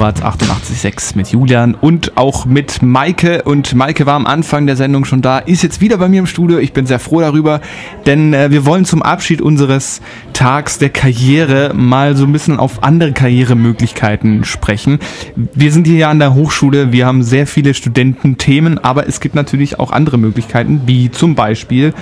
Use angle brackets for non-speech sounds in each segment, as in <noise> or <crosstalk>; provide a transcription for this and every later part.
Murat 88.6 mit Julian und auch mit Maike. Und Maike war am Anfang der Sendung schon da, ist jetzt wieder bei mir im Studio. Ich bin sehr froh darüber, denn äh, wir wollen zum Abschied unseres Tags der Karriere mal so ein bisschen auf andere Karrieremöglichkeiten sprechen. Wir sind hier ja an der Hochschule, wir haben sehr viele Studententhemen, aber es gibt natürlich auch andere Möglichkeiten, wie zum Beispiel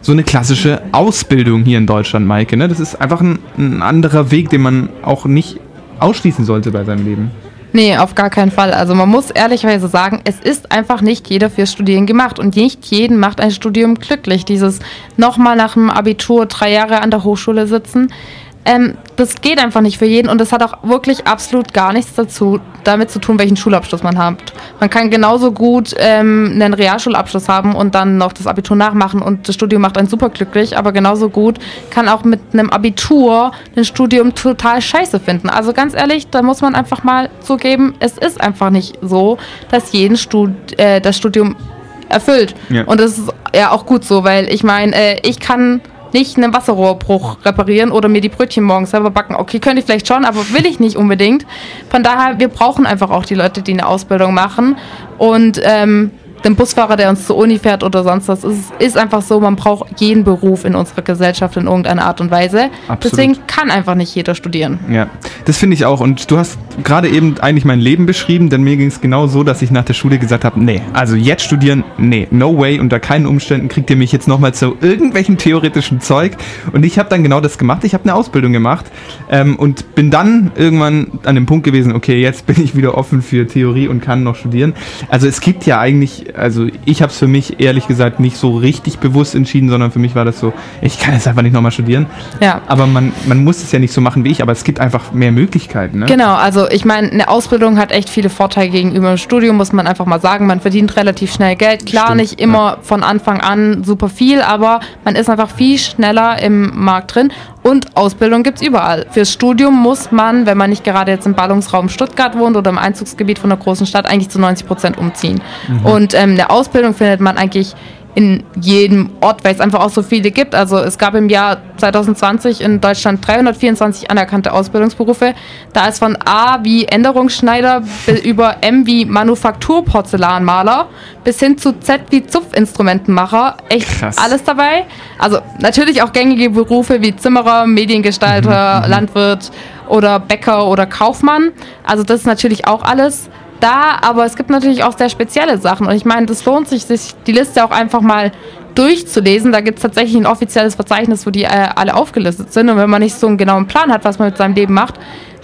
so eine klassische Ausbildung hier in Deutschland, Maike. Ne? Das ist einfach ein, ein anderer Weg, den man auch nicht ausschließen sollte bei seinem Leben. Nee, auf gar keinen Fall. Also man muss ehrlicherweise sagen, es ist einfach nicht jeder fürs Studieren gemacht und nicht jeden macht ein Studium glücklich. Dieses nochmal nach dem Abitur drei Jahre an der Hochschule sitzen, ähm, das geht einfach nicht für jeden und das hat auch wirklich absolut gar nichts dazu, damit zu tun, welchen Schulabschluss man hat. Man kann genauso gut ähm, einen Realschulabschluss haben und dann noch das Abitur nachmachen und das Studium macht einen super glücklich, aber genauso gut kann auch mit einem Abitur ein Studium total scheiße finden. Also ganz ehrlich, da muss man einfach mal zugeben, es ist einfach nicht so, dass jeden Stud äh, das Studium erfüllt. Ja. Und das ist ja auch gut so, weil ich meine, äh, ich kann nicht einen Wasserrohrbruch reparieren oder mir die Brötchen morgens selber backen. Okay, könnte ich vielleicht schon, aber will ich nicht unbedingt. Von daher, wir brauchen einfach auch die Leute, die eine Ausbildung machen. Und ähm, den Busfahrer, der uns zur Uni fährt oder sonst was. Es ist einfach so, man braucht jeden Beruf in unserer Gesellschaft in irgendeiner Art und Weise. Absolut. Deswegen kann einfach nicht jeder studieren. Ja, das finde ich auch. Und du hast gerade eben eigentlich mein Leben beschrieben, denn mir ging es genau so, dass ich nach der Schule gesagt habe, nee, also jetzt studieren, nee, no way, unter keinen Umständen kriegt ihr mich jetzt nochmal zu irgendwelchen theoretischen Zeug. Und ich habe dann genau das gemacht. Ich habe eine Ausbildung gemacht ähm, und bin dann irgendwann an dem Punkt gewesen, okay, jetzt bin ich wieder offen für Theorie und kann noch studieren. Also es gibt ja eigentlich also ich habe es für mich ehrlich gesagt nicht so richtig bewusst entschieden, sondern für mich war das so, ich kann jetzt einfach nicht nochmal studieren. Ja. Aber man, man muss es ja nicht so machen wie ich, aber es gibt einfach mehr Möglichkeiten. Ne? Genau, also ich meine, eine Ausbildung hat echt viele Vorteile gegenüber dem Studium, muss man einfach mal sagen. Man verdient relativ schnell Geld. Klar, Stimmt, nicht immer ja. von Anfang an super viel, aber man ist einfach viel schneller im Markt drin. Und Ausbildung gibt es überall. Fürs Studium muss man, wenn man nicht gerade jetzt im Ballungsraum Stuttgart wohnt oder im Einzugsgebiet von einer großen Stadt, eigentlich zu 90 Prozent umziehen. Mhm. Und ähm, eine Ausbildung findet man eigentlich in jedem Ort, weil es einfach auch so viele gibt. Also es gab im Jahr 2020 in Deutschland 324 anerkannte Ausbildungsberufe. Da ist von A wie Änderungsschneider <laughs> über M wie Manufakturporzellanmaler bis hin zu Z wie Zupfinstrumentenmacher. Echt Krass. alles dabei. Also natürlich auch gängige Berufe wie Zimmerer, Mediengestalter, mhm, mhm. Landwirt oder Bäcker oder Kaufmann. Also das ist natürlich auch alles da, aber es gibt natürlich auch sehr spezielle Sachen. Und ich meine, das lohnt sich, sich die Liste auch einfach mal durchzulesen. Da gibt es tatsächlich ein offizielles Verzeichnis, wo die äh, alle aufgelistet sind. Und wenn man nicht so einen genauen Plan hat, was man mit seinem Leben macht,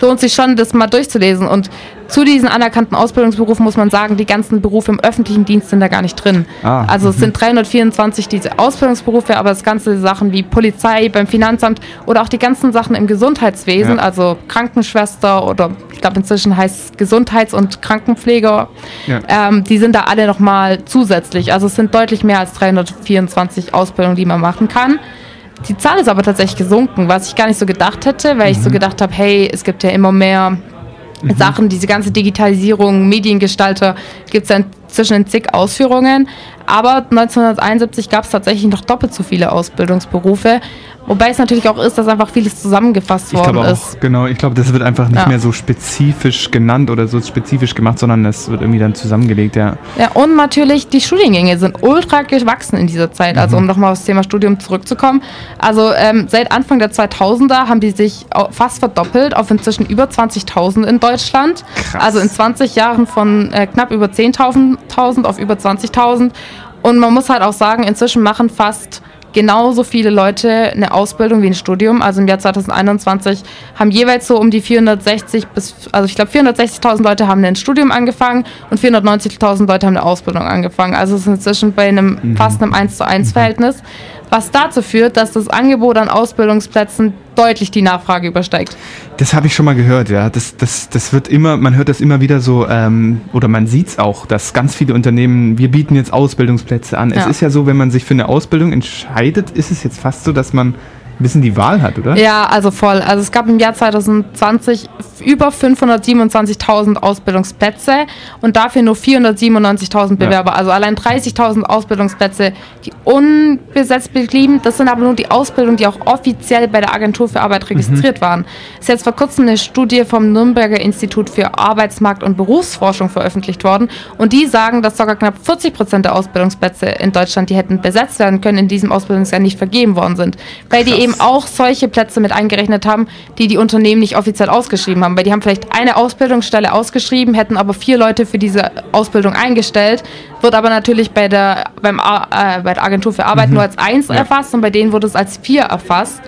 lohnt sich schon, das mal durchzulesen. Und zu diesen anerkannten Ausbildungsberufen muss man sagen, die ganzen Berufe im öffentlichen Dienst sind da gar nicht drin. Ah, also es <laughs> sind 324 diese Ausbildungsberufe, aber das ganze Sachen wie Polizei, beim Finanzamt oder auch die ganzen Sachen im Gesundheitswesen, ja. also Krankenschwester oder ich glaube inzwischen heißt es Gesundheits- und Krankenpfleger, ja. ähm, die sind da alle nochmal zusätzlich. Also es sind deutlich mehr als 324 Ausbildungen, die man machen kann. Die Zahl ist aber tatsächlich gesunken, was ich gar nicht so gedacht hätte, weil mhm. ich so mhm. gedacht habe, hey, es gibt ja immer mehr mhm. Sachen, diese ganze Digitalisierung, Mediengestalter, gibt es ja inzwischen in zig Ausführungen. Aber 1971 gab es tatsächlich noch doppelt so viele Ausbildungsberufe. Wobei es natürlich auch ist, dass einfach vieles zusammengefasst ich worden auch, ist. Genau, ich glaube, das wird einfach nicht ja. mehr so spezifisch genannt oder so spezifisch gemacht, sondern es wird irgendwie dann zusammengelegt, ja. Ja, und natürlich die Studiengänge sind ultra gewachsen in dieser Zeit. Also, mhm. um nochmal aufs Thema Studium zurückzukommen. Also, ähm, seit Anfang der 2000er haben die sich fast verdoppelt auf inzwischen über 20.000 in Deutschland. Krass. Also in 20 Jahren von äh, knapp über 10.000 auf über 20.000. Und man muss halt auch sagen, inzwischen machen fast genauso viele Leute eine Ausbildung wie ein Studium. Also im Jahr 2021 haben jeweils so um die 460 bis, also ich glaube 460.000 Leute haben ein Studium angefangen und 490.000 Leute haben eine Ausbildung angefangen. Also es ist inzwischen bei einem mhm. fast einem 1 zu 1 Verhältnis was dazu führt, dass das Angebot an Ausbildungsplätzen deutlich die Nachfrage übersteigt. Das habe ich schon mal gehört, ja. Das, das, das wird immer, man hört das immer wieder so, ähm, oder man sieht es auch, dass ganz viele Unternehmen, wir bieten jetzt Ausbildungsplätze an. Ja. Es ist ja so, wenn man sich für eine Ausbildung entscheidet, ist es jetzt fast so, dass man bisschen die Wahl hat, oder? Ja, also voll. Also es gab im Jahr 2020 über 527.000 Ausbildungsplätze und dafür nur 497.000 Bewerber. Ja. Also allein 30.000 Ausbildungsplätze, die unbesetzt blieben. Das sind aber nur die Ausbildungen, die auch offiziell bei der Agentur für Arbeit registriert mhm. waren. Es ist jetzt vor kurzem eine Studie vom Nürnberger Institut für Arbeitsmarkt und Berufsforschung veröffentlicht worden und die sagen, dass sogar knapp 40 Prozent der Ausbildungsplätze in Deutschland, die hätten besetzt werden können, in diesem Ausbildungsjahr nicht vergeben worden sind. Weil die eben auch solche Plätze mit eingerechnet haben, die die Unternehmen nicht offiziell ausgeschrieben haben. Weil die haben vielleicht eine Ausbildungsstelle ausgeschrieben, hätten aber vier Leute für diese Ausbildung eingestellt, wird aber natürlich bei der, beim, äh, bei der Agentur für Arbeit mhm. nur als eins ja. erfasst und bei denen wurde es als vier erfasst.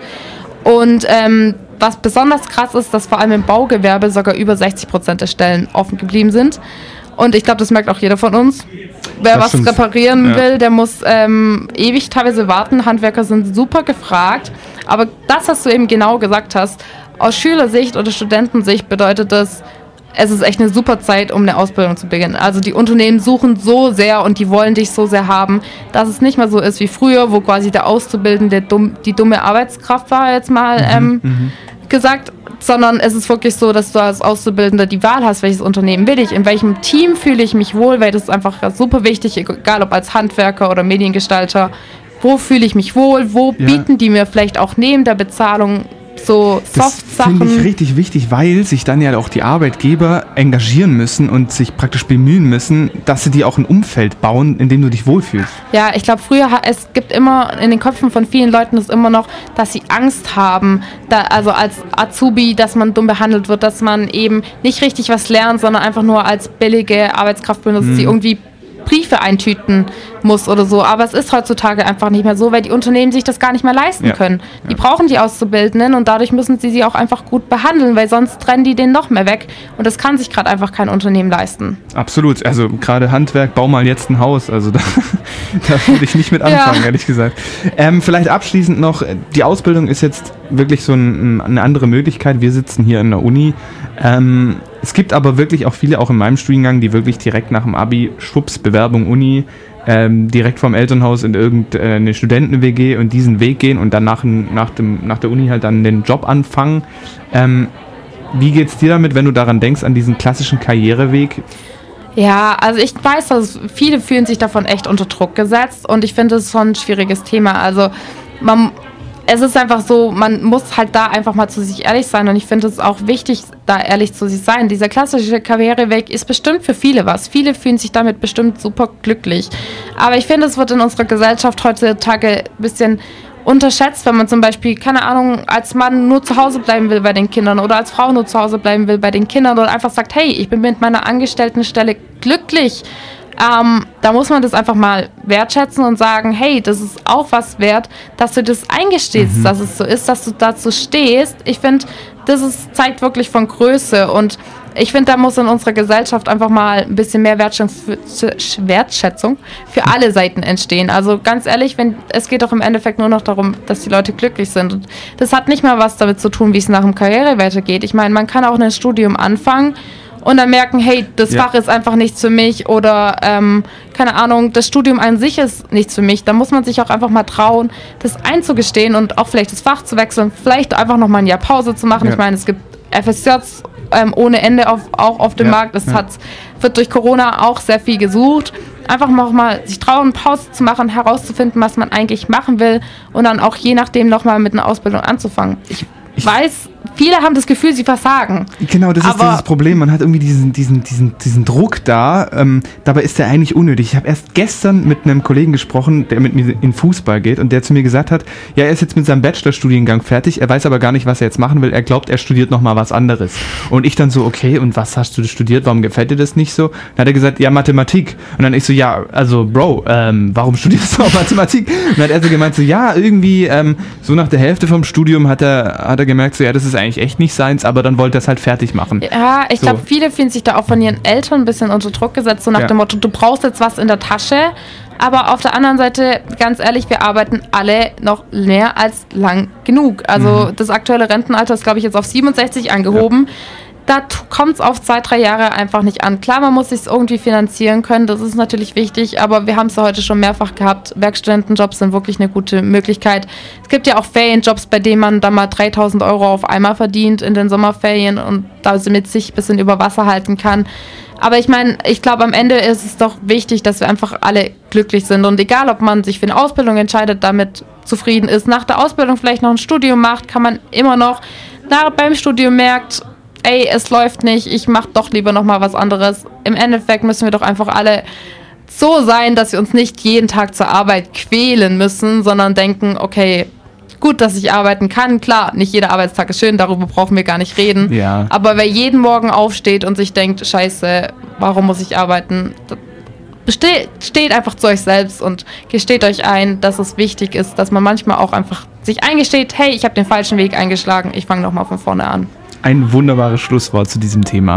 Und ähm, was besonders krass ist, dass vor allem im Baugewerbe sogar über 60 Prozent der Stellen offen geblieben sind. Und ich glaube, das merkt auch jeder von uns. Wer das was reparieren ja. will, der muss ähm, ewig teilweise warten. Handwerker sind super gefragt. Aber das, was du eben genau gesagt hast, aus Schülersicht oder Studentensicht bedeutet das, es ist echt eine super Zeit, um eine Ausbildung zu beginnen. Also die Unternehmen suchen so sehr und die wollen dich so sehr haben, dass es nicht mehr so ist wie früher, wo quasi der Auszubildende dumm, die dumme Arbeitskraft war, jetzt mal mhm, ähm, mhm. gesagt sondern es ist wirklich so, dass du als Auszubildender die Wahl hast, welches Unternehmen will ich, in welchem Team fühle ich mich wohl, weil das ist einfach super wichtig, egal ob als Handwerker oder Mediengestalter, wo fühle ich mich wohl, wo ja. bieten die mir vielleicht auch neben der Bezahlung so Soft-Sachen. Das finde ich richtig wichtig, weil sich dann ja auch die Arbeitgeber engagieren müssen und sich praktisch bemühen müssen, dass sie dir auch ein Umfeld bauen, in dem du dich wohlfühlst. Ja, ich glaube, früher, es gibt immer in den Köpfen von vielen Leuten ist immer noch, dass sie Angst haben, da, also als Azubi, dass man dumm behandelt wird, dass man eben nicht richtig was lernt, sondern einfach nur als billige Arbeitskraft benutzt, mhm. die irgendwie Briefe eintüten muss oder so. Aber es ist heutzutage einfach nicht mehr so, weil die Unternehmen sich das gar nicht mehr leisten ja. können. Die ja. brauchen die Auszubildenden und dadurch müssen sie sie auch einfach gut behandeln, weil sonst trennen die den noch mehr weg. Und das kann sich gerade einfach kein Unternehmen leisten. Absolut. Also gerade Handwerk, bau mal jetzt ein Haus. Also da, <laughs> da würde ich nicht mit anfangen, ja. ehrlich gesagt. Ähm, vielleicht abschließend noch, die Ausbildung ist jetzt wirklich so ein, eine andere Möglichkeit. Wir sitzen hier in der Uni. Ähm, es gibt aber wirklich auch viele, auch in meinem Studiengang, die wirklich direkt nach dem Abi, Schwupps, Bewerbung Uni, ähm, direkt vom Elternhaus in irgendeine Studenten-WG und diesen Weg gehen und dann nach, nach, dem, nach der Uni halt dann den Job anfangen. Ähm, wie geht's dir damit, wenn du daran denkst, an diesen klassischen Karriereweg? Ja, also ich weiß, dass viele fühlen sich davon echt unter Druck gesetzt und ich finde es schon ein schwieriges Thema. Also man, es ist einfach so, man muss halt da einfach mal zu sich ehrlich sein und ich finde es auch wichtig, da ehrlich zu sich sein. Dieser klassische Karriereweg ist bestimmt für viele was. Viele fühlen sich damit bestimmt super glücklich. Aber ich finde, es wird in unserer Gesellschaft heutzutage ein bisschen unterschätzt, wenn man zum Beispiel, keine Ahnung, als Mann nur zu Hause bleiben will bei den Kindern oder als Frau nur zu Hause bleiben will bei den Kindern oder einfach sagt, hey, ich bin mit meiner Angestelltenstelle glücklich ähm, da muss man das einfach mal wertschätzen und sagen, hey, das ist auch was wert, dass du das eingestehst, mhm. dass es so ist, dass du dazu stehst. Ich finde, das ist, zeigt wirklich von Größe und ich finde, da muss in unserer Gesellschaft einfach mal ein bisschen mehr Wertschätzung für, alle Seiten entstehen. Also ganz ehrlich, wenn, es geht doch im Endeffekt nur noch darum, dass die Leute glücklich sind. Und das hat nicht mal was damit zu tun, wie es nach dem Karriere weitergeht. Ich meine, man kann auch ein Studium anfangen und dann merken, hey, das ja. Fach ist einfach nichts für mich oder ähm, keine Ahnung, das Studium an sich ist nichts für mich. Da muss man sich auch einfach mal trauen, das einzugestehen und auch vielleicht das Fach zu wechseln, vielleicht einfach noch mal ein Jahr Pause zu machen. Ja. Ich meine, es gibt FSJs ähm, ohne Ende auf, auch auf dem ja. Markt. Es hat, wird durch Corona auch sehr viel gesucht. Einfach noch mal sich trauen, Pause zu machen, herauszufinden, was man eigentlich machen will und dann auch je nachdem noch mal mit einer Ausbildung anzufangen. Ich, ich weiß, viele haben das Gefühl, sie versagen. Genau, das ist dieses Problem. Man hat irgendwie diesen, diesen, diesen, diesen Druck da. Ähm, dabei ist der eigentlich unnötig. Ich habe erst gestern mit einem Kollegen gesprochen, der mit mir in Fußball geht und der zu mir gesagt hat, ja, er ist jetzt mit seinem Bachelorstudiengang fertig, er weiß aber gar nicht, was er jetzt machen will. Er glaubt, er studiert nochmal was anderes. Und ich dann so, okay, und was hast du studiert? Warum gefällt dir das nicht so? Dann hat er gesagt, ja, Mathematik. Und dann ich so, ja, also Bro, ähm, warum studierst du auch Mathematik? Und dann hat er so gemeint, so, ja, irgendwie, ähm, so nach der Hälfte vom Studium hat er, hat er gemerkt, so, ja, das ist eigentlich echt nicht seins, aber dann wollte er es halt fertig machen. Ja, ich so. glaube, viele fühlen sich da auch von ihren Eltern ein bisschen unter Druck gesetzt, so nach ja. dem Motto, du brauchst jetzt was in der Tasche. Aber auf der anderen Seite, ganz ehrlich, wir arbeiten alle noch mehr als lang genug. Also mhm. das aktuelle Rentenalter ist, glaube ich, jetzt auf 67 angehoben. Ja da kommt es auf zwei, drei Jahre einfach nicht an. Klar, man muss sich irgendwie finanzieren können, das ist natürlich wichtig, aber wir haben es ja heute schon mehrfach gehabt. Werkstudentenjobs sind wirklich eine gute Möglichkeit. Es gibt ja auch Ferienjobs, bei denen man dann mal 3000 Euro auf einmal verdient in den Sommerferien und damit sich ein bisschen über Wasser halten kann. Aber ich meine, ich glaube, am Ende ist es doch wichtig, dass wir einfach alle glücklich sind. Und egal, ob man sich für eine Ausbildung entscheidet, damit zufrieden ist, nach der Ausbildung vielleicht noch ein Studium macht, kann man immer noch nach, beim Studium merkt, ey, es läuft nicht, ich mache doch lieber noch mal was anderes. Im Endeffekt müssen wir doch einfach alle so sein, dass wir uns nicht jeden Tag zur Arbeit quälen müssen, sondern denken, okay, gut, dass ich arbeiten kann. Klar, nicht jeder Arbeitstag ist schön, darüber brauchen wir gar nicht reden. Ja. Aber wer jeden Morgen aufsteht und sich denkt, scheiße, warum muss ich arbeiten? Steht einfach zu euch selbst und gesteht euch ein, dass es wichtig ist, dass man manchmal auch einfach sich eingesteht, hey, ich habe den falschen Weg eingeschlagen, ich fange nochmal von vorne an ein wunderbares Schlusswort zu diesem Thema.